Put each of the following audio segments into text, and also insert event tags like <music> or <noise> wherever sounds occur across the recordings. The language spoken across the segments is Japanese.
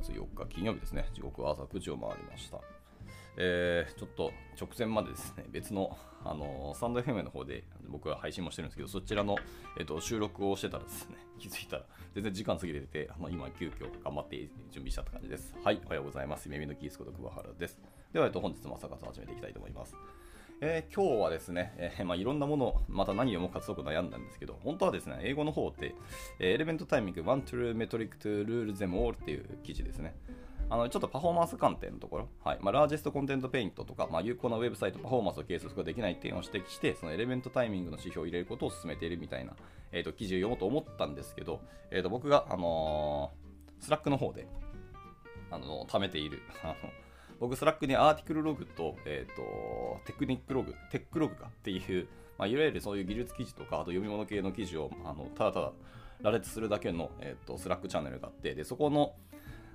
月4日金曜日ですね。時刻は朝9時を回りました。えー、ちょっと直前までですね、別の、あのー、スタンド FM の方で僕は配信もしてるんですけど、そちらの、えーと、収録をしてたらですね、<laughs> 気づいたら全然時間過ぎてて、あの今急遽頑張って準備したって感じです。はい、おはようございます。夢見のキースこと桑原です。では、えっと、本日も朝活始めていきたいと思います。えー、今日はですね、えーまあ、いろんなもの、また何をもかすごく悩んだんですけど、本当はですね、英語の方って、えー、 Element Timing、One True Metric to Rule Them All っていう記事ですね。あのちょっとパフォーマンス観点のところ、はいまあ、 Largest Content Paint とか、まあ、有効なウェブサイトパフォーマンスを計測ができない点を指摘して、その Element Timing の指標を入れることを進めているみたいな、えーと、記事を読もうと思ったんですけど、えーと、僕が、あのー、 Slack の方で、あの貯めている、僕、 Slack に article log と、えっ、ー、と、 technic log、tech log かっていう、まあ、いわゆるそういう技術記事とか、あと読み物系の記事を、あのただただ羅列するだけの、えっ、ー、と、スラックチャンネルがあって、で、そこの、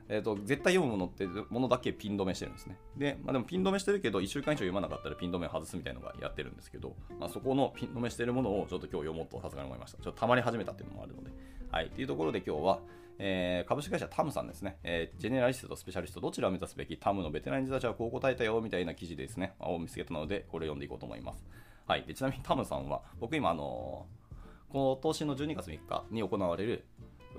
えーと、絶対読むものってものだけピン止めしてるんですね。で、まあ、でもピン止めしてるけど、1週間以上読まなかったらピン止めを外すみたいなのがやってるんですけど、まあ、そこのピン止めしてるものをちょっと今日読もうとさすがに思いました。ちょっとたまり始めたっていうのもあるので。はい。というところで今日は、えー、株式会社タムさんですね、えー、ジェネラリストとスペシャリスト、どちらを目指すべきタムのベテラン人たちはこう答えたよみたいな記事ですね、を見つけたので、これを読んでいこうと思います。はい、でちなみにタムさんは、僕今、あのー、今年の12月3日に行われる、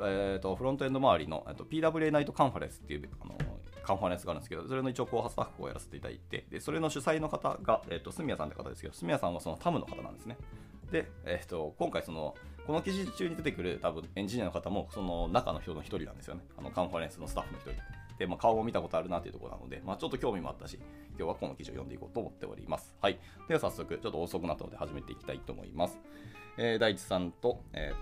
えーと、フロントエンド周りの、えーと、PWA ナイトカンファレンスっていう、あのカンファレンスがあるんですけど、それの一応後発スタッフをやらせていただいて、でそれの主催の方が、えーと、住谷さんって方ですけど、住谷さんはそのタムの方なんですね。で、えーと今回その、この記事中に出てくる多分エンジニアの方もその中の人の一人なんですよね。あのカンファレンスのスタッフの一人。で、まあ、顔も見たことあるなというところなので、まあ、ちょっと興味もあったし、今日はこの記事を読んでいこうと思っております。はい。では早速、ちょっと遅くなったので始めていきたいと思います。えー、大地さんと、え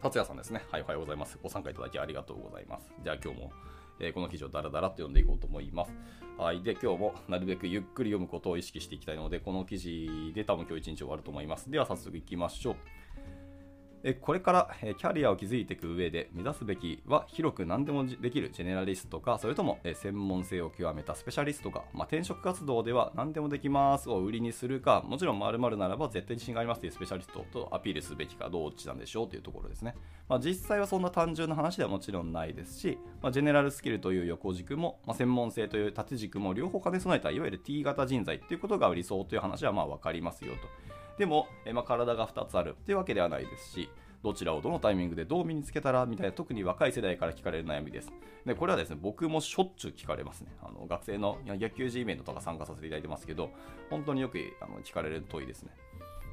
ー、達也さんですね。はい、おはようございます。ご参加いただきありがとうございます。じゃあ今日も、えー、この記事をダラダラと読んでいこうと思います。はい。で、今日もなるべくゆっくり読むことを意識していきたいので、この記事で多分今日一日終わると思います。では早速いきましょう。これからキャリアを築いていく上で目指すべきは広く何でもできるジェネラリストかそれとも専門性を極めたスペシャリストか、まあ、転職活動では何でもできますを売りにするかもちろん〇〇ならば絶対自信がありますというスペシャリストとアピールすべきかどっちなんでしょうというところですね、まあ、実際はそんな単純な話ではもちろんないですし、まあ、ジェネラルスキルという横軸も、ま専門性という縦軸も両方兼ね備えたいわゆる T 型人材ということが理想という話はまあ分かりますよと。でも、えま体が2つあるというわけではないですしどちらをどのタイミングでどう身につけたらみたいな特に若い世代から聞かれる悩みです。でこれはですね僕もしょっちゅう聞かれますね。あの学生の野球児イベントとか参加させていただいてますけど本当によくあの聞かれる問いですね。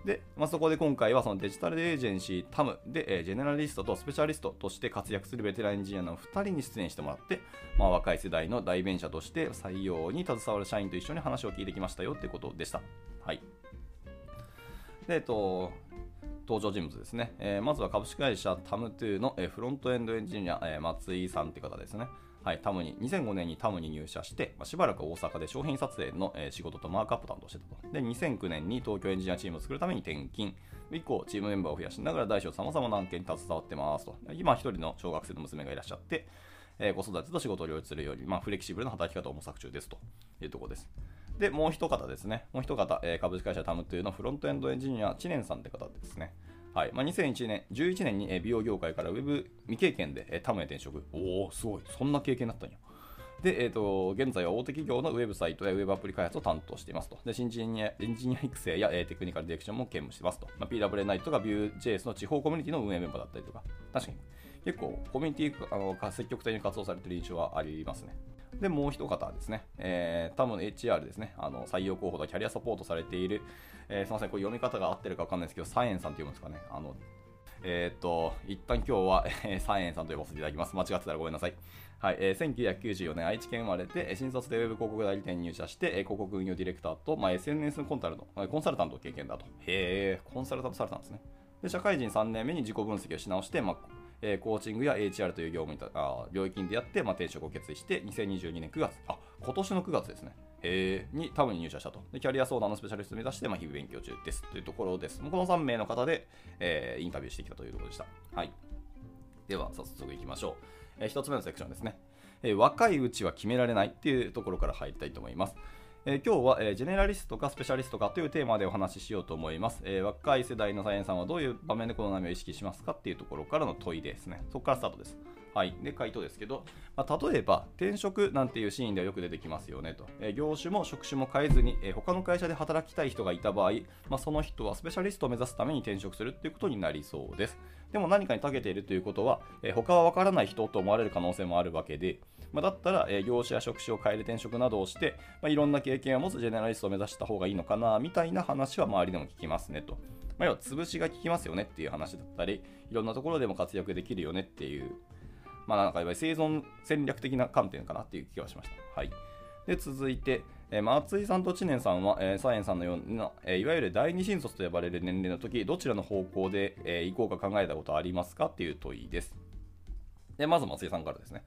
で、まあ、そこで今回はそのデジタルエージェンシー TAM で、えー、ジェネラリストとスペシャリストとして活躍するベテランエンジニアの2人に出演してもらって、まあ、若い世代の代弁者として採用に携わる社員と一緒に話を聞いてきましたよってことでした。はい。で、えっと、登場人物ですね、えー、まずは株式会社 TAMTO の、えー、フロントエンドエンジニア、えー、松井さんという方ですね。はい、 TAM に2005年に TAM に入社して、まあ、しばらく大阪で商品撮影の、えー、仕事とマークアップ担当してたと。で、2009年に東京エンジニアチームを作るために転勤。以降、チームメンバーを増やしながら大小さまざまな案件に携わってますと。今、一人の小学生の娘がいらっしゃって、えー、子育てと仕事を両立するように、まあ、フレキシブルな働き方を模索中ですというところです。で、もう一方ですね。もう一方、えー、株式会社タムというのフロントエンドエンジニア、知念さんって方ですね。はいまあ、2001年、11年に美容業界からウェブ未経験でタムへ転職。おお、すごい。そんな経験だったんや。で、えーと、現在は大手企業のウェブサイトやウェブアプリ開発を担当していますと。で、新人エンジニア育成や、えー、テクニカルディレクションも兼務してますと。まあ、PWA ナイトが Vue.js の地方コミュニティの運営メンバーだったりとか、確かに結構コミュニティあの積極的に活動されている印象はありますね。で、もう一方ですね、えー、多分 HR ですね、あの採用候補とキャリアサポートされている、えー、すみません、これ読み方が合ってるか分かんないですけど、サイエンさんって読むんですかね。あのえー、っと、一旦今日は、えー、サイエンさんと呼ばせていただきます。間違ってたらごめんなさい。はい、えー、1994年愛知県生まれて、新卒でウェブ広告代理店に入社して、えー、広告運用ディレクターと、まあ、SNS のコンタルの、コンサルタント経験だと。へえ、コンサルタントされたんですね。で、社会人3年目に自己分析をし直して、まあ、えー、コーチングや HR という業務にあ領域に出会って、まあ、転職を決意して、2022年9月、あ、今年の9月ですね。え、に多分に入社したとで。キャリア相談のスペシャリストを目指して、まあ、日々勉強中ですというところです。この3名の方で、えー、インタビューしてきたというところでした。はい。では、早速いきましょう。えー、1つ目のセクションですね、えー。若いうちは決められないっていうところから入りたいと思います。えー、今日は、えー、ジェネラリストかスペシャリストかというテーマでお話ししようと思います。えー、若い世代のサイエンさんはどういう場面でこの波を意識しますかっていうところからの問いですね。そこからスタートです。はい、で回答ですけど、まあ、例えば転職なんていうシーンではよく出てきますよねと、えー、業種も職種も変えずに、えー、他の会社で働きたい人がいた場合、まあ、その人はスペシャリストを目指すために転職するっていうことになりそうです。でも何かに長けているということは、えー、他は分からない人と思われる可能性もあるわけで、まあ、だったら、えー、業種や職種を変える転職などをして、まあ、いろんな経験を持つジェネラリストを目指した方がいいのかなみたいな話は周りでも聞きますねと。まあ、要は潰しが効きますよねっていう話だったり、いろんなところでも活躍できるよねっていうまあ、なんかやっぱり生存戦略的な観点かなっていう気がしました。はい。で、続いて、えー、松井さんと知念さんは、えー、サイエンさんのような、えー、いわゆる第二新卒と呼ばれる年齢の時、どちらの方向で、えー、行こうか考えたことありますかっていう問いです。で、まず松井さんからですね。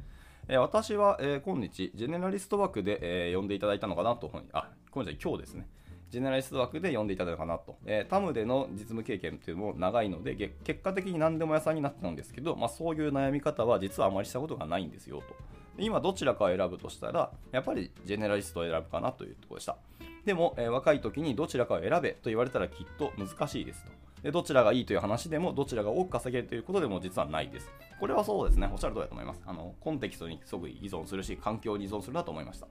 え、私は、え、今日、ジェネラリスト枠で、え、呼んでいただいたのかなと、あ、今日今日ですね。ジェネラリスト枠で読んでいただいたかなと、えー、タムでの実務経験っていうのも長いので、結果的に何でも屋さんになってたんですけど、まあ、そういう悩み方は実はあまりしたことがないんですよと。今どちらかを選ぶとしたら、やっぱりジェネラリストを選ぶかなというところでした。でも、えー、若い時にどちらかを選べと言われたらきっと難しいですと。でどちらがいいという話でも、どちらが多く稼げるということでも実はないです。これはそうですね、おっしゃる通りだと思います。あのコンテキストにすごい依存するし、環境に依存するなと思いました。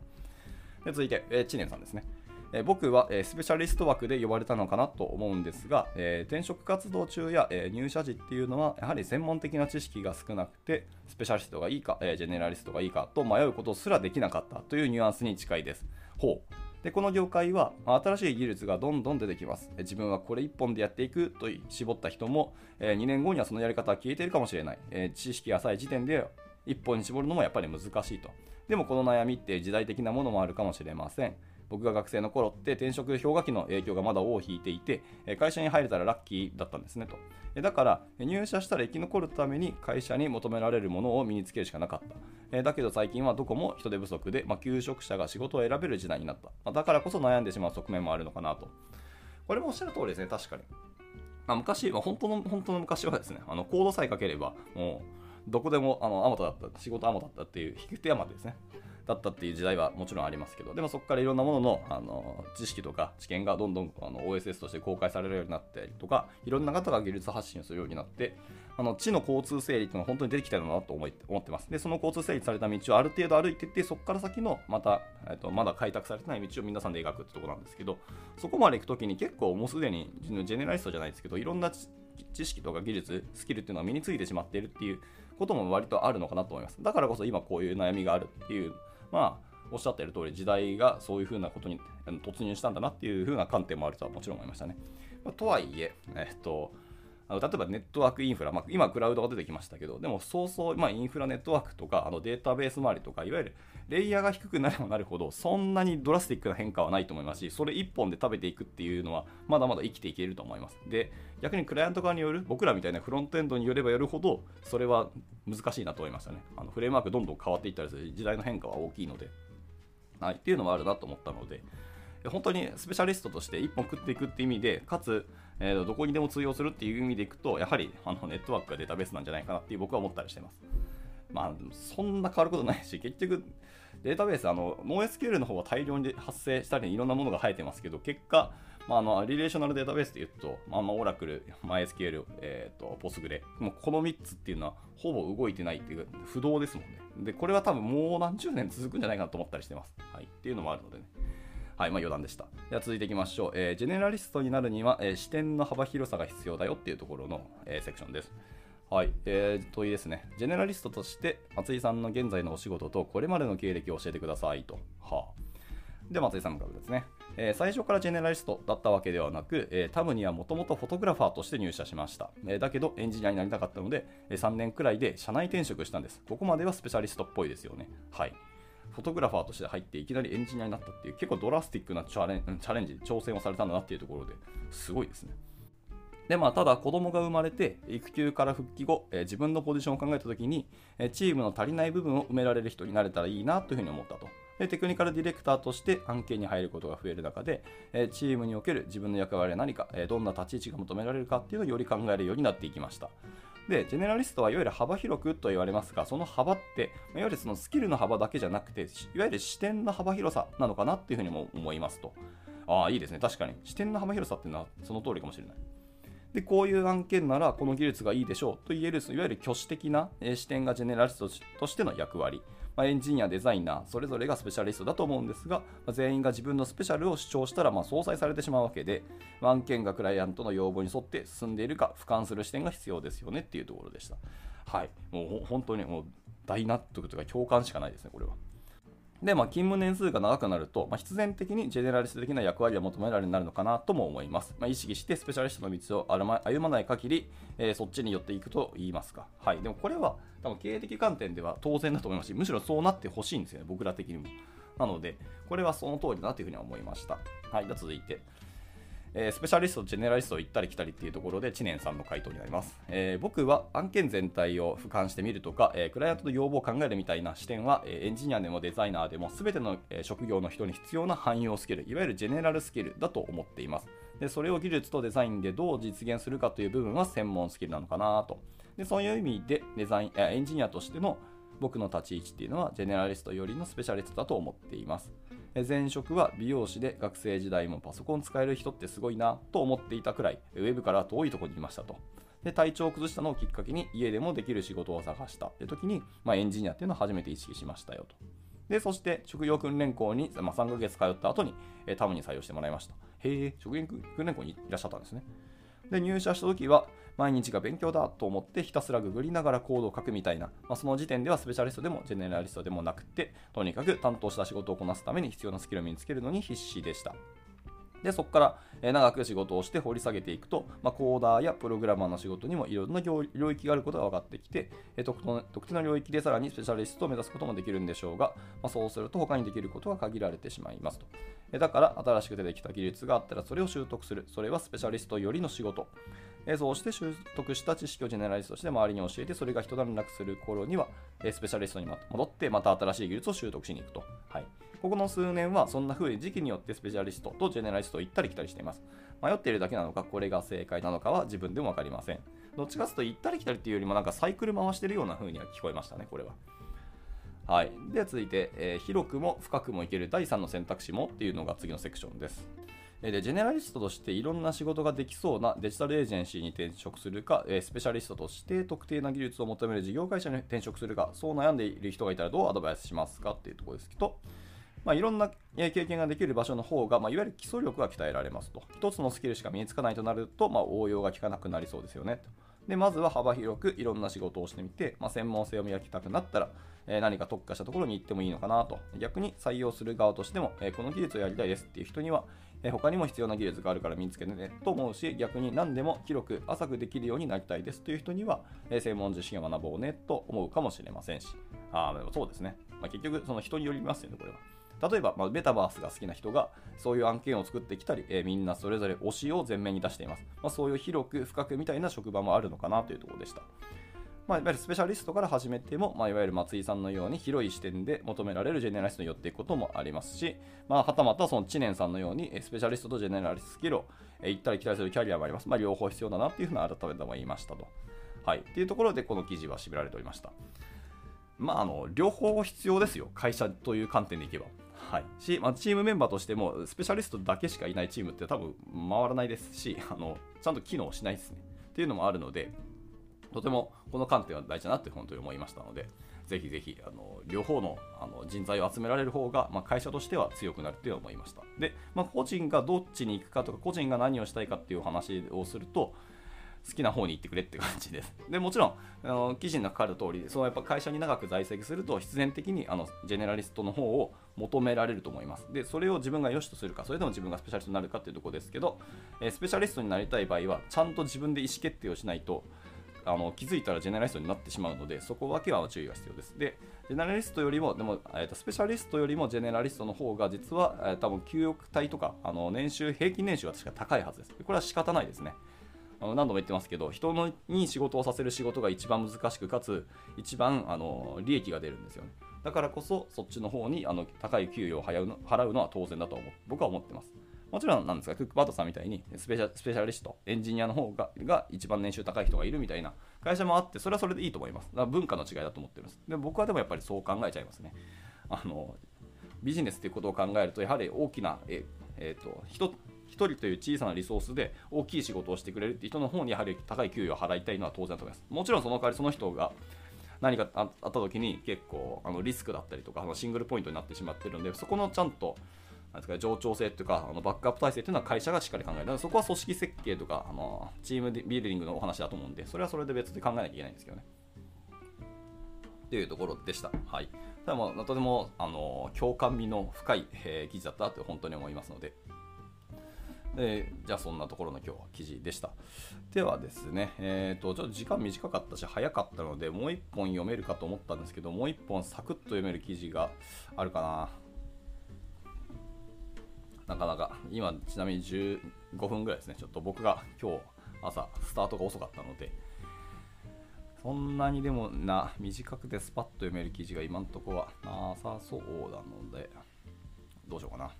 で続いて、えー、知念さんですね。え僕は、えスペシャリスト枠で呼ばれたのかなと思うんですが、え転職活動中や、え入社時っていうのはやはり専門的な知識が少なくてスペシャリストがいいか、えジェネラリストがいいかと迷うことすらできなかったというニュアンスに近いです。ほうでこの業界は新しい技術がどんどん出てきます。自分はこれ1本でやっていくと絞った人も、え2年後にはそのやり方は消えているかもしれない。え知識浅い時点で1本に絞るのもやっぱり難しいと。でもこの悩みって時代的なものもあるかもしれません。僕が学生の頃って転職氷河期の影響がまだ尾を引いていて会社に入れたらラッキーだったんですねと。だから入社したら生き残るために会社に求められるものを身につけるしかなかった。だけど最近はどこも人手不足で、まあ、求職者が仕事を選べる時代になった、だからこそ悩んでしまう側面もあるのかなと。これもおっしゃる通りですね確かに、まあ、昔、ま、本当の本当の昔はですねあのコードさえ書ければもうどこでもあのあまただった仕事あまただったっていう引く手山ですね。だったっていう時代はもちろんありますけど、でもそこからいろんなもののあの知識とか知見がどんどんあの OSS として公開されるようになったりとか、いろんな方が技術発信をするようになって、あの地の交通整理っていうのは本当に出てきたのなと思思ってます。で、その交通整理された道をある程度歩いてって、そこから先のまた、えっと、まだ開拓されてない道を皆さんで描くってところなんですけど、そこまで行くときに結構もうすでにジェネラリストじゃないですけど、いろんな知識とか技術、スキルっていうのは身についてしまっているっていうことも割とあるのかなと思います。だからこそ今こういう悩みがあるっていう、まあ、おっしゃっている通り時代がそういうふうなことに突入したんだなっていうふうな観点もあるとはもちろん思いましたね。まあ、とはいえ、えっと、あの例えばネットワークインフラ、まあ、今クラウドが出てきましたけど、でもそうそう、まあ、インフラネットワークとかあのデータベース周りとか、いわゆるレイヤーが低くなればなるほど、そんなにドラスティックな変化はないと思いますし、それ1本で食べていくっていうのは、まだまだ生きていけると思います。で、逆にクライアント側による、僕らみたいなフロントエンドによればよるほど、それは難しいなと思いましたね。あのフレームワークどんどん変わっていったりする時代の変化は大きいので。はい、っていうのもあるなと思ったので、本当にスペシャリストとして一本食っていくって意味で、かつ、えー、どこにでも通用するっていう意味でいくと、やはりあのネットワークがデータベースなんじゃないかなっていう僕は思ったりしてます。まあ、そんな変わることないし、結局、データベース、あの、NoSQL の方は大量に発生したり、いろんなものが生えてますけど、結果、まあ、あのリレーショナルデータベースで言うと、まあ、まあオラクル、MySQL、えーと、ポスグレ、もうこの3つっていうのはほぼ動いてないっていう不動ですもんね。で、これは多分もう何十年続くんじゃないかなと思ったりしてます。はい。っていうのもあるのでね。はい、まあ余談でした。では続いていきましょう。えー、ジェネラリストになるには、えー、視点の幅広さが必要だよっていうところの、えー、セクションです。はい、えー、問いですね。ジェネラリストとして松井さんの現在のお仕事とこれまでの経歴を教えてくださいと。はあ。で、松井さんからですね。えー、最初からジェネラリストだったわけではなく、えー、タムにはもともとフォトグラファーとして入社しました、えー、だけどエンジニアになりたかったので、え3年くらいで社内転職したんですここまではスペシャリストっぽいですよねはいフォトグラファーとして入っていきなりエンジニアになったっていう結構ドラスティックなチャレンチャレンジ挑戦をされたんだなっていうところですごいですねでまあ、ただ子供が生まれて育休から復帰後、えー、自分のポジションを考えた時に、えー、チームの足りない部分を埋められる人になれたらいいなというふうに思ったとでテクニカルディレクターとして案件に入ることが増える中で、えチームにおける自分の役割は何か、えどんな立ち位置が求められるかっていうのをより考えるようになっていきました。で、ジェネラリストはいわゆる幅広くと言われますが、その幅って、いわゆるそのスキルの幅だけじゃなくて、いわゆる視点の幅広さなのかなっていうふうにも思いますと。ああ、いいですね。確かに。視点の幅広さっていうのはその通りかもしれない。でこういう案件ならこの技術がいいでしょうと言えるいわゆる挙手的な視点がジェネラリストとしての役割、ま、エンジニアデザイナーそれぞれがスペシャリストだと思うんですが、ま、全員が自分のスペシャルを主張したらまあ相殺されてしまうわけで、ま、案件がクライアントの要望に沿って進んでいるか俯瞰する視点が必要ですよねっていうところでした。はい。もう本当にもう大納得というか共感しかないですねこれは。で、まあ、勤務年数が長くなると、まあ、必然的にジェネラリスト的な役割が求められるようになるのかなとも思います。まあ、意識してスペシャリストの道を歩まない限り、えー、そっちに寄っていくと言いますか。はい。でもこれは多分経営的観点では当然だと思いますし、むしろそうなってほしいんですよね、僕ら的にも。なので、これはその通りだなというふうに思いました。はい。では続いて。えー、スペシャリスト、ジェネラリスト行ったり来たりっていうところで知念さんの回答になります。えー、僕は案件全体を俯瞰してみるとか、えー、クライアントの要望を考えるみたいな視点は、えエンジニアでもデザイナーでも全ての、え職業の人に必要な汎用スキル、いわゆるジェネラルスキルだと思っています。でそれを技術とデザインでどう実現するかという部分は専門スキルなのかなと。でそういう意味でデザイン、エンジニアとしての僕の立ち位置っていうのはジェネラリストよりのスペシャリストだと思っています。前職は美容師で学生時代もパソコン使える人ってすごいなと思っていたくらいウェブから遠いところにいましたと。で体調を崩したのをきっかけに家でもできる仕事を探したって時に、まあ、エンジニアっていうのを初めて意識しましたよと。でそして職業訓練校に、まあ、3ヶ月通った後に、え、タムに採用してもらいました。へえ、職業訓練校にいらっしゃったんですね。で入社した時は毎日が勉強だと思ってひたすらググりながらコードを書くみたいな、まあ、その時点ではスペシャリストでもジェネラリストでもなくてとにかく担当した仕事をこなすために必要なスキルを身につけるのに必死でしたでそこから、長く仕事をして掘り下げていくと、まあ、コーダーやプログラマーの仕事にもいろんな領域があることが分かってきて、特定の領域でさらにスペシャリストを目指すこともできるんでしょうが、まあ、そうすると他にできることが限られてしまいますと。だから新しく出てきた技術があったらそれを習得する。それはスペシャリストよりの仕事。そうして習得した知識をジェネラリストとして周りに教えて、それが一段落する頃には、スペシャリストに戻って、また新しい技術を習得しに行くと。はい。ここの数年はそんな風に時期によってスペシャリストとジェネラリストを行ったり来たりしています。迷っているだけなのか、これが正解なのかは自分でも分かりません。どっちかというと行ったり来たりっていうよりもなんかサイクル回してるような風には聞こえましたね、これは。はい。では続いて、えー、広くも深くもいける第3の選択肢もっていうのが次のセクションです。で、ジェネラリストとしていろんな仕事ができそうなデジタルエージェンシーに転職するか、スペシャリストとして特定な技術を求める事業会社に転職するか、そう悩んでいる人がいたらどうアドバイスしますかっていうところですけど、まあ、いろんな経験ができる場所の方が、まあ、いわゆる基礎力が鍛えられますと。一つのスキルしか身につかないとなると、まあ、応用が効かなくなりそうですよね。でまずは幅広くいろんな仕事をしてみて、まあ、専門性を磨きたくなったら、えー、何か特化したところに行ってもいいのかなと。逆に採用する側としても、えー、この技術をやりたいですっていう人には、え他にも必要な技術があるから身につけてねと思うし、逆に何でも広く浅くできるようになりたいですという人には、え専門知識を学ぼうねと思うかもしれませんし、あでもそうですね。まあ、結局、その人によりますよね、これは。例えば、まあ、メタバースが好きな人がそういう案件を作ってきたり、えー、みんなそれぞれ推しを前面に出しています。まあ、そういう広く深くみたいな職場もあるのかなというところでした。まあ、いわゆるスペシャリストから始めても、まあ、いわゆる松井さんのように広い視点で求められるジェネラリストに寄っていくこともありますし、まあ、はたまたその知念さんのようにスペシャリストとジェネラリストスキルを行ったり来たりするキャリアもあります。まあ、両方必要だなっていうふうな改めても言いましたと。はい。っていうところでこの記事は締められておりました。まあ、あの、両方必要ですよ。会社という観点でいけば。はい。し、まあ、チームメンバーとしても、スペシャリストだけしかいないチームって多分回らないですし、あの、ちゃんと機能しないですね。っていうのもあるので、とてもこの観点は大事だなって本当に思いましたので、ぜひぜひあの両方のあの人材を集められる方が、まあ、会社としては強くなると思いました。で、まあ、個人がどっちに行くかとか、個人が何をしたいかっていう話をすると、好きな方に行ってくれって感じです。でもちろん、あの記事に書かれる通り、そのやっぱ会社に長く在籍すると、必然的にあのジェネラリストの方を求められると思います。で、それを自分が良しとするか、それでも自分がスペシャリストになるかっていうところですけど、えスペシャリストになりたい場合は、ちゃんと自分で意思決定をしないと、あの気づいたらジェネラリストになってしまうので、そこだけは注意が必要です。で、ジェネラリストよりも、でも、えーと、スペシャリストよりもジェネラリストの方が、実は、えー、多分給与帯とか、あの年収、平均年収は確か高いはずです。これは仕方ないですね。あの何度も言ってますけど、人のに仕事をさせる仕事が一番難しく、かつ、一番あの利益が出るんですよね。だからこそ、そっちの方にあの高い給与を払うのは当然だと思う僕は思ってます。もちろんなんですが、クックパッドさんみたいにスペシャスペシャリスト、エンジニアの方がが一番年収高い人がいるみたいな会社もあって、それはそれでいいと思います。だから文化の違いだと思ってるんです。で僕はでもやっぱりそう考えちゃいますね。あのビジネスっていうことを考えると、やはり大きな、ええーと、人という小さなリソースで大きい仕事をしてくれるっていう人の方にやはり高い給与を払いたいのは当然だと思いますもちろんその代わりその人が何かあった時に結構あのリスクだったりとかあのシングルポイントになってしまってるんでそこのちゃんとですか冗長性というかあのバックアップ体制というのは会社がしっかり考えるそこは組織設計とかあのチームビルディングのお話だと思うんでそれはそれで別で考えなきゃいけないんですけどねっていうところでした。はい。ただまあ、とても、あの、共感味の深い、えー、記事だったと本当に思いますので、でじゃあそんなところの今日は記事でした。ではですね、えーと、ちょっと時間短かったし早かったのでもう1本読めるかと思ったんですけどもう1本サクッと読める記事があるかな。なかなか。今ちなみに15分ぐらいですね。ちょっと僕が今日朝スタートが遅かったので。そんなにでもな短くてスパッと読める記事が今のところはなさそうなので。どうしようかな。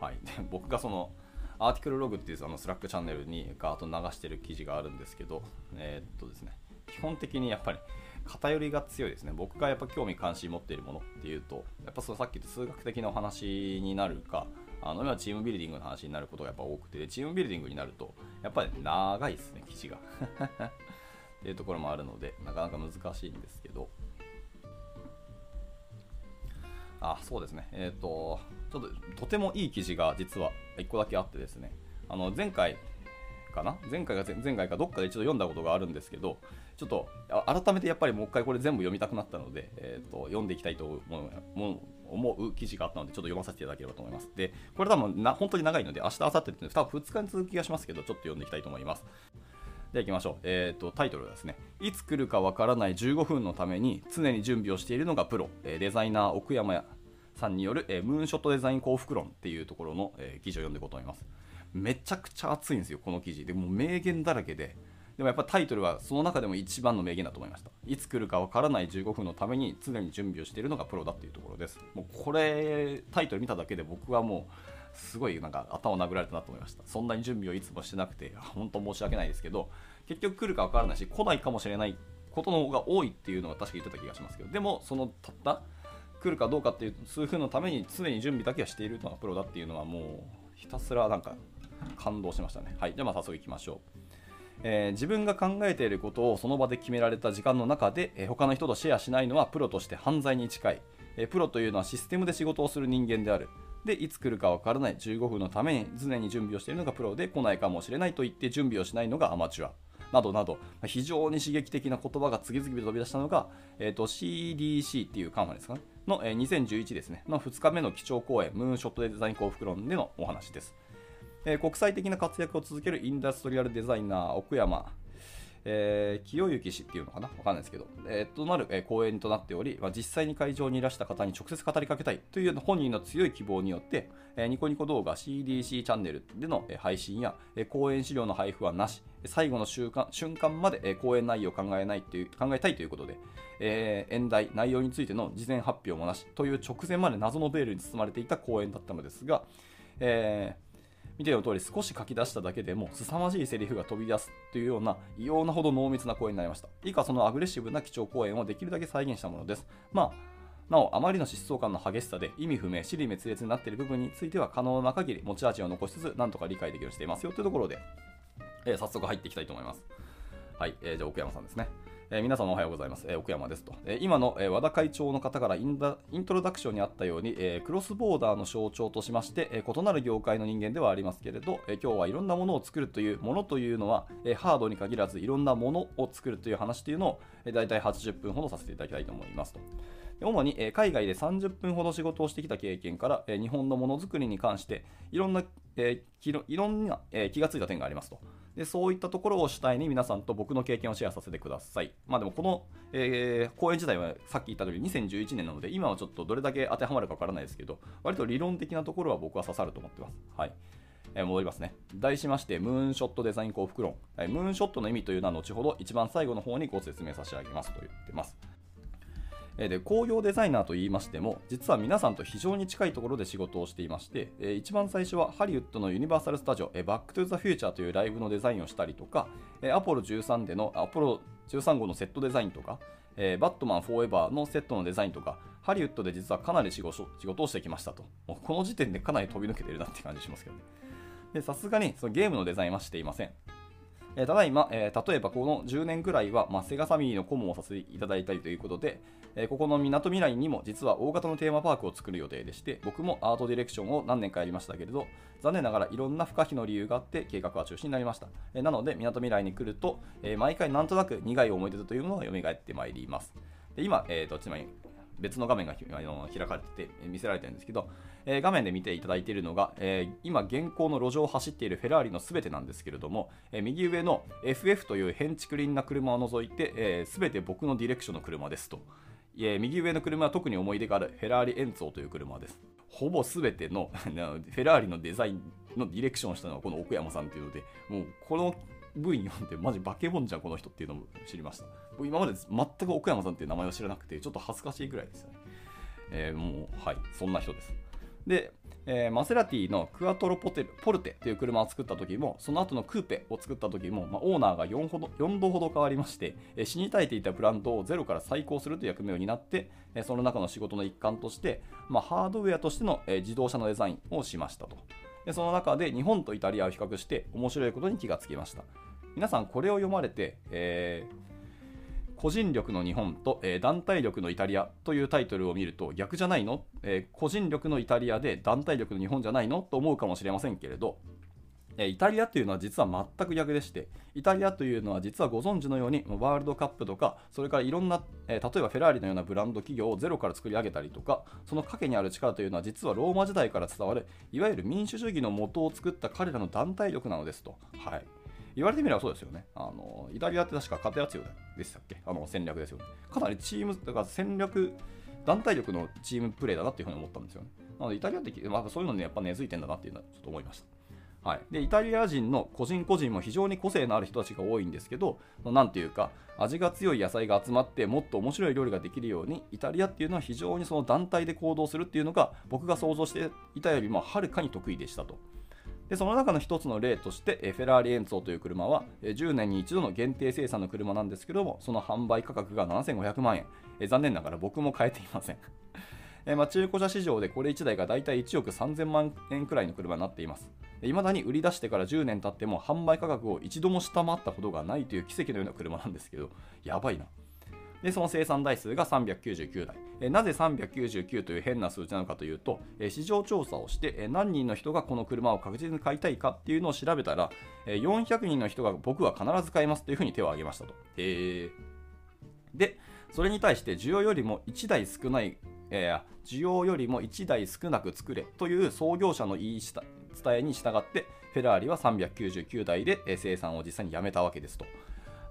はい、で僕がそのアーティクルログっていうそのスラックチャンネルにガーッと流してる記事があるんですけど、えー、っとですね、基本的にやっぱり偏りが強いですね。僕がやっぱ興味関心持っているものっていうと、やっぱそのさっき言った数学的なお話になるか、あの今チームビルディングの話になることがやっぱ多くて、チームビルディングになると、やっぱり長いですね、記事が。<laughs> っていうところもあるので、なかなか難しいんですけど、あ、そうですね。えっ、ー、と、ちょっととてもいい記事が実は1個だけあってですね、あの前回かな？前回か前回かどっかで一度読んだことがあるんですけど、ちょっと改めてやっぱりもう一回これ全部読みたくなったので、えーと、読んでいきたいと思う思う記事があったので、ちょっと読ませていただければと思います。で、これ多分な本当に長いので、明日、明後日って多分2日に続く気がしますけど、ちょっと読んでいきたいと思います。では行きましょう。え、ー、と、タイトルはですね、いつ来るかわからない15分のために常に準備をしているのがプロ、デザイナー奥山さんによる、え、ムーンショットデザイン幸福論っていうところの、え、記事を読んでいこうと思います。めちゃくちゃ熱いんですよ、この記事。でも名言だらけで、でもやっぱタイトルはその中でも一番の名言だと思いました。いつ来るかわからない15分のために常に準備をしているのがプロだっていうところです。もうこれ、タイトル見ただけで僕はもう、すごいなんか頭を殴られたなと思いました。そんなに準備をいつもしてなくて、本当申し訳ないですけど、結局来るかわからないし、来ないかもしれないことの方が多いっていうのは確か言ってた気がしますけど、でも、そのたった来るかどうかっていう数分のために常に準備だけはしているのがプロだっていうのはもうひたすらなんか感動しましたね。はい、じゃあまあ早速いきましょう。えー、自分が考えていることをその場で決められた時間の中で、えー、他の人とシェアしないのはプロとして犯罪に近い、えー、プロというのはシステムで仕事をする人間である。でいつ来るか分からない。15分のために常に準備をしているのがプロで来ないかもしれないと言って準備をしないのがアマチュア。などなど。非常に刺激的な言葉が次々と飛び出したのが、えーと、CDC っていうカンファですかねの、えー、2011ですね。の2日目の基調講演ムーンショットデザイン幸福論でのお話です、え、国際的な活躍を続けるインダストリアルデザイナー奥山。えー、清行氏っていうのかな？わかんないですけど、えー、となる、えー、講演となっており、まあ、実際に会場にいらした方に直接語りかけたい。という本人の強い希望によって、えー、ニコニコ動画 CDC チャンネルでの、え、配信や、え、講演資料の配布はなし、最後の瞬間瞬間まで、え、講演内容を考えないという考えたいということで、えー、演題、内容についての事前発表もなし。という直前まで謎のベールに包まれていた講演だったのですが、えー見ての通り少し書き出しただけでも凄まじいセリフが飛び出すというような異様なほど濃密な講演になりました。以下そのアグレッシブな基調講演をできるだけ再現したものです。まあなお、あまりの疾走感の激しさで意味不明、尻滅裂になっている部分については可能な限り持ち味を残しつつ、なんとか理解できるようにしていますよというところで、えー、早速入っていきたいと思います。はい、えー、じゃあ奥山さんですね。えー、皆様おはようございます。えー、奥山ですと。えー、今の、え、和田会長の方からインダイントロダクションにあったように、え、クロスボーダーの象徴としまして、え、異なる業界の人間ではありますけれど、え、今日はいろんなものを作るという、ものというのは、え、ハードに限らずいろんなものを作るという話というのを、えー、大体80分ほどさせていただきたいと思いますと。主に、海外で30分ほど仕事をしてきた経験から、日本のものづくりに関していろんな、いろんな、気がついた点がありますと。でそういったところを主体に皆さんと僕の経験をシェアさせてください。まあでもこの、えー、講演自体はさっき言った通り2011年なので今はちょっとどれだけ当てはまるかわからないですけど割と理論的なところは僕は刺さると思ってます。はい。戻りますね。題しまして、ムーンショットデザイン幸福論。ムーンショットの意味というのは後ほど一番最後の方にご説明差し上げますと言ってます。で工業デザイナーといいましても実は皆さんと非常に近いところで仕事をしていまして一番最初はハリウッドのユニバーサル・スタジオバック・トゥ・ザ・フューチャーというライブのデザインをしたりとかアポロ13でのアポロ13号のセットデザインとかバットマンフォーエバーのセットのデザインとか、ハリウッドで実はかなり仕事をしてきましたと。もうこの時点でかなり飛び抜けてるなって感じしますけどね。さすがにそのゲームのデザインはしていません。ただいま、例えばこの10年ぐらいは、まあ、セガサミーの顧問をさせていただいたりということで、えここのみなとみらいにも実は大型のテーマパークを作る予定でして、僕もアートディレクションを何年かやりましたけれど、残念ながらいろんな不可避の理由があって計画は中止になりました。えなので、みなとみらいに来ると、え毎回なんとなく苦い思い出というものが蘇ってまいります。で今、えーと、つまり別の画面が開かれてて見せられてるんですけど、え画面で見ていただいているのが、え今現行の路上を走っているフェラーリのすべてなんですけれども、え右上の FF という変築輪な車を除いて、えー、全て僕のディレクションの車ですと。え右上の車は特に思い出があるフェラーリエンツォという車です。ほぼ全ての <laughs> フェラーリのデザインのディレクションをしたのはこの奥山さんというので、もうこの部位読んでマジ化け物じゃんこの人っていうのも知りました。僕今まで全く奥山さんっていう名前を知らなくてちょっと恥ずかしいぐらいですよね。えーもうはいそんな人です。で、えーマセラティのクアトロポテルポルテという車を作った時もその後のクーペを作った時も、まあ、オーナーが 4, ほど4度ほど変わりまして、えー死に絶えていたブランドをゼロから再興するという役目を担って、えーその中の仕事の一環として、まあ、ハードウェアとしての、え自動車のデザインをしましたと。でその中で日本とイタリアを比較して面白いことに気がつきました。皆さんこれを読まれて、えー個人力の日本と、えー団体力のイタリアというタイトルを見ると逆じゃないの、えー個人力のイタリアで団体力の日本じゃないの？と思うかもしれませんけれど、えーイタリアというのは実は全く逆でしてイタリアというのは実はご存知のようにワールドカップとかそれからいろんな、えー例えばフェラーリのようなブランド企業をゼロから作り上げたりとかその陰にある力というのは実はローマ時代から伝わるいわゆる民主主義の元を作った彼らの団体力なのですと。はい言われてみればそうですよね。あのイタリアって確か片や強でしたっけ？あの戦略ですよね。かなりチーム、だから戦略、団体力のチームプレーだなっていうふうに思ったんですよね。なのでイタリアって、まあ、そういうのにやっぱ根付いてんだなっていうのはちょっと思いました。はい、でイタリア人の個人個人も非常に個性のある人たちが多いんですけど、なんていうか、味が強い野菜が集まってもっと面白い料理ができるように、イタリアっていうのは非常にその団体で行動するっていうのが、僕が想像していたよりもはるかに得意でしたと。でその中の一つの例として、フェラーリエンツォという車は、10年に一度の限定生産の車なんですけども、その販売価格が7500万円。残念ながら僕も買えていません。<laughs> まあ、中古車市場でこれ1台がだいたい1億3000万円くらいの車になっています。いまだに売り出してから10年経っても販売価格を一度も下回ったことがないという奇跡のような車なんですけど、やばいな。でその生産台数が399台えなぜ399という変な数値なのかというと、え市場調査をして、え何人の人がこの車を確実に買いたいかっていうのを調べたら、え400人の人が僕は必ず買いますというふうに手を挙げましたと。へでそれに対して需要よりも1台少ない、えー需要よりも1台少なく作れという創業者の言い伝えに従ってフェラーリは399台で生産を実際にやめたわけですと。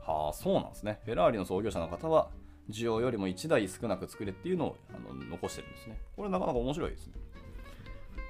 はあ、そうなんですね。フェラーリの創業者の方は、需要よりも1台少なく作れっていうのをあの残してるんですね。これなかなか面白いですね。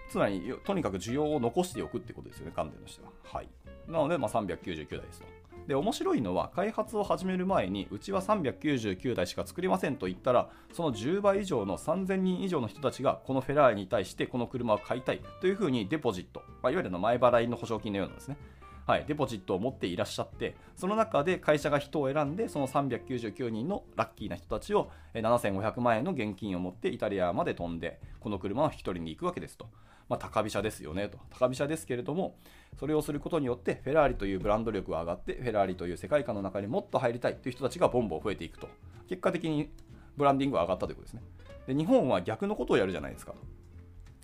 つまり、とにかく需要を残しておくってことですよね、観点としては。はい。なので、まあ、399台ですと。で、面白いのは、開発を始める前に、うちは399台しか作りませんと言ったら、その10倍以上の3000人以上の人たちが、このフェラーリに対してこの車を買いたいというふうにデポジット、まあ、いわゆるの前払いの保証金のようなんですね。はい、デポジットを持っていらっしゃって、その中で会社が人を選んで、その399人のラッキーな人たちを7500万円の現金を持ってイタリアまで飛んで、この車を引き取りに行くわけですと。まあ、高飛車ですよねと。高飛車ですけれども、それをすることによって、フェラーリというブランド力が上がって、フェラーリという世界観の中にもっと入りたいという人たちがボンボン増えていくと。結果的にブランディングが上がったということですね。で日本は逆のことをやるじゃないですか。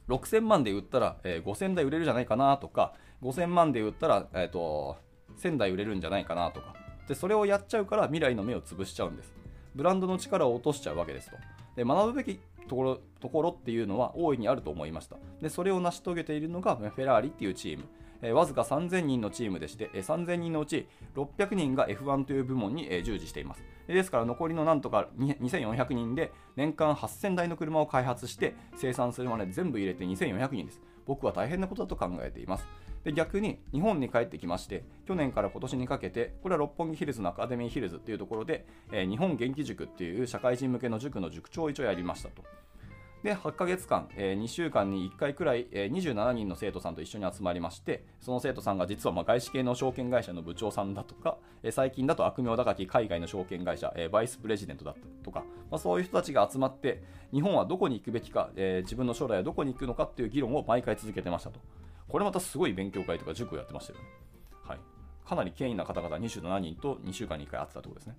6000万で売ったら、えー5000台売れるじゃないかなとか、5000万で売ったら、えー、と1000台売れるんじゃないかなとかで、それをやっちゃうから未来の目を潰しちゃうんです。ブランドの力を落としちゃうわけですと。で学ぶべきところところっていうのは大いにあると思いました。でそれを成し遂げているのがフェラーリっていうチーム。えーわずか3000人のチームでして、えー3000人のうち600人が F1 という部門に、えー従事しています。ですから残りのなんとか2400人で年間8000台の車を開発して生産するまで全部入れて2400人です。僕は大変なことだと考えています。で逆に日本に帰ってきまして去年から今年にかけてこれは六本木ヒルズのアカデミーヒルズっていうところで、えー日本元気塾っていう社会人向けの塾の塾長を一応やりましたと。で8ヶ月間、えー、2週間に1回くらい、えー、27人の生徒さんと一緒に集まりましてその生徒さんが実はまあ外資系の証券会社の部長さんだとか、えー、最近だと悪名高き海外の証券会社、えー、バイスプレジデントだったとか、まあ、そういう人たちが集まって日本はどこに行くべきか、えー、自分の将来はどこに行くのかっていう議論を毎回続けてましたと。これまたすごい勉強会とか塾をやってましたよね、はい、かなり権威な方々27人と2週間に1回会ってたところですね。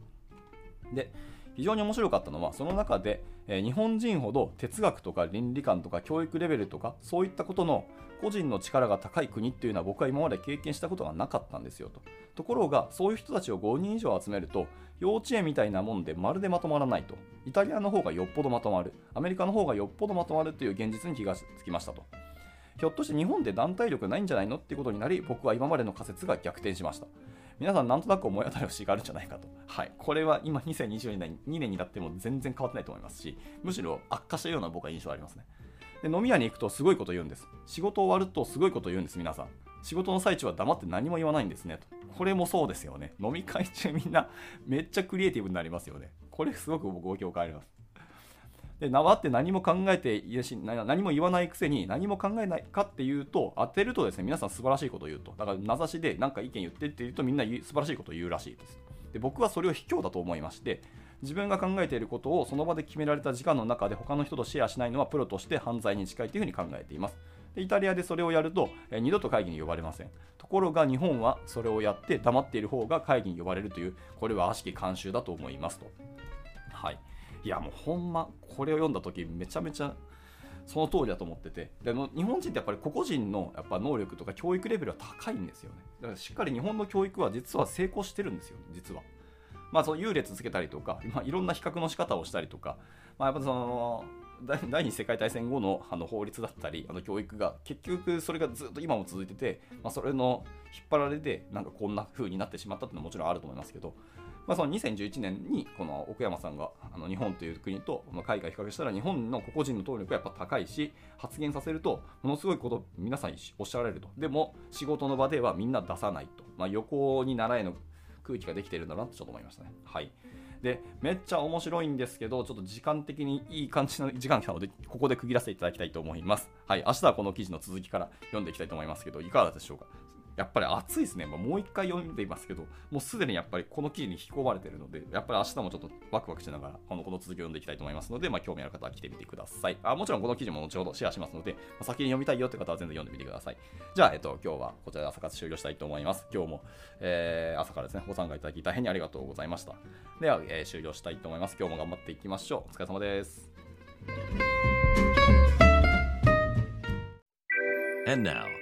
で非常に面白かったのはその中で、えー、日本人ほど哲学とか倫理観とか教育レベルとかそういったことの個人の力が高い国っていうのは僕は今まで経験したことがなかったんですよと。ところがそういう人たちを5人以上集めると幼稚園みたいなもんでまるでまとまらないと。イタリアの方がよっぽどまとまる。アメリカの方がよっぽどまとまるという現実に気がつきましたと。ひょっとして日本で団体力ないんじゃないのっていうことになり僕は今までの仮説が逆転しました。皆さんなんとなく思い当たる節があるんじゃないかと。はい。これは今2022年 ,2 年になっても全然変わってないと思いますし、むしろ悪化したような僕は印象ありますね。で飲み屋に行くとすごいこと言うんです。仕事終わるとすごいこと言うんです、皆さん。仕事の最中は黙って何も言わないんですねと。これもそうですよね。飲み会中みんなめっちゃクリエイティブになりますよね。これすごく僕ご共感あります。で縄って何も考えているし何も言わないくせに何も考えないかっていうと当てるとですね皆さん素晴らしいことを言うと。だから名指しで何か意見言ってって言うとみんな素晴らしいことを言うらしいです。で僕はそれを卑怯だと思いまして自分が考えていることをその場で決められた時間の中で他の人とシェアしないのはプロとして犯罪に近いというふうに考えています。でイタリアでそれをやると、え二度と会議に呼ばれません。ところが日本はそれをやって黙っている方が会議に呼ばれるというこれは悪しき慣習だと思いますと。はい。いやもうほんまこれを読んだ時めちゃめちゃその通りだと思ってて。でも日本人ってやっぱり個々人のやっぱ能力とか教育レベルは高いんですよね。だからしっかり日本の教育は実は成功してるんですよ実は。まあその優劣つけたりとか、まあ、いろんな比較の仕方をしたりとか、まあ、やっぱその第二次世界大戦後のあの法律だったりあの教育が結局それがずっと今も続いてて、まあ、それの引っ張られてなんかこんな風になってしまったっていうのはもちろんあると思いますけど。あ、その2011年にこの奥山さんがあの日本という国と海外比較したら日本の個々人の能力はやっぱ高いし発言させるとものすごいこと皆さんおっしゃられると。でも仕事の場ではみんな出さないと、まあ、横に習えの空気ができているんだなとちょっと思いましたね。はい。でめっちゃ面白いんですけどちょっと時間的にいい感じの時間なのでここで区切らせていただきたいと思います。はい。明日はこの記事の続きから読んでいきたいと思いますけどいかがでしょうか？やっぱり熱いですね。ま、もう一回読んでいますけど、もうすでにやっぱりこの記事に引き込まれているので、やっぱり明日もちょっとワクワクしながら、このこの続きを読んでいきたいと思いますので、まあ、興味ある方は来てみてください。あもちろんこの記事も後ほどシェアしますので、まあ、先に読みたいよって方は全然読んでみてください。じゃあ、えっと、今日はこちらで朝活終了したいと思います。今日も、えー、朝からですね、ご参加いただき大変にありがとうございました。では、えー、終了したいと思います。今日も頑張っていきましょう。お疲れ様です。And now,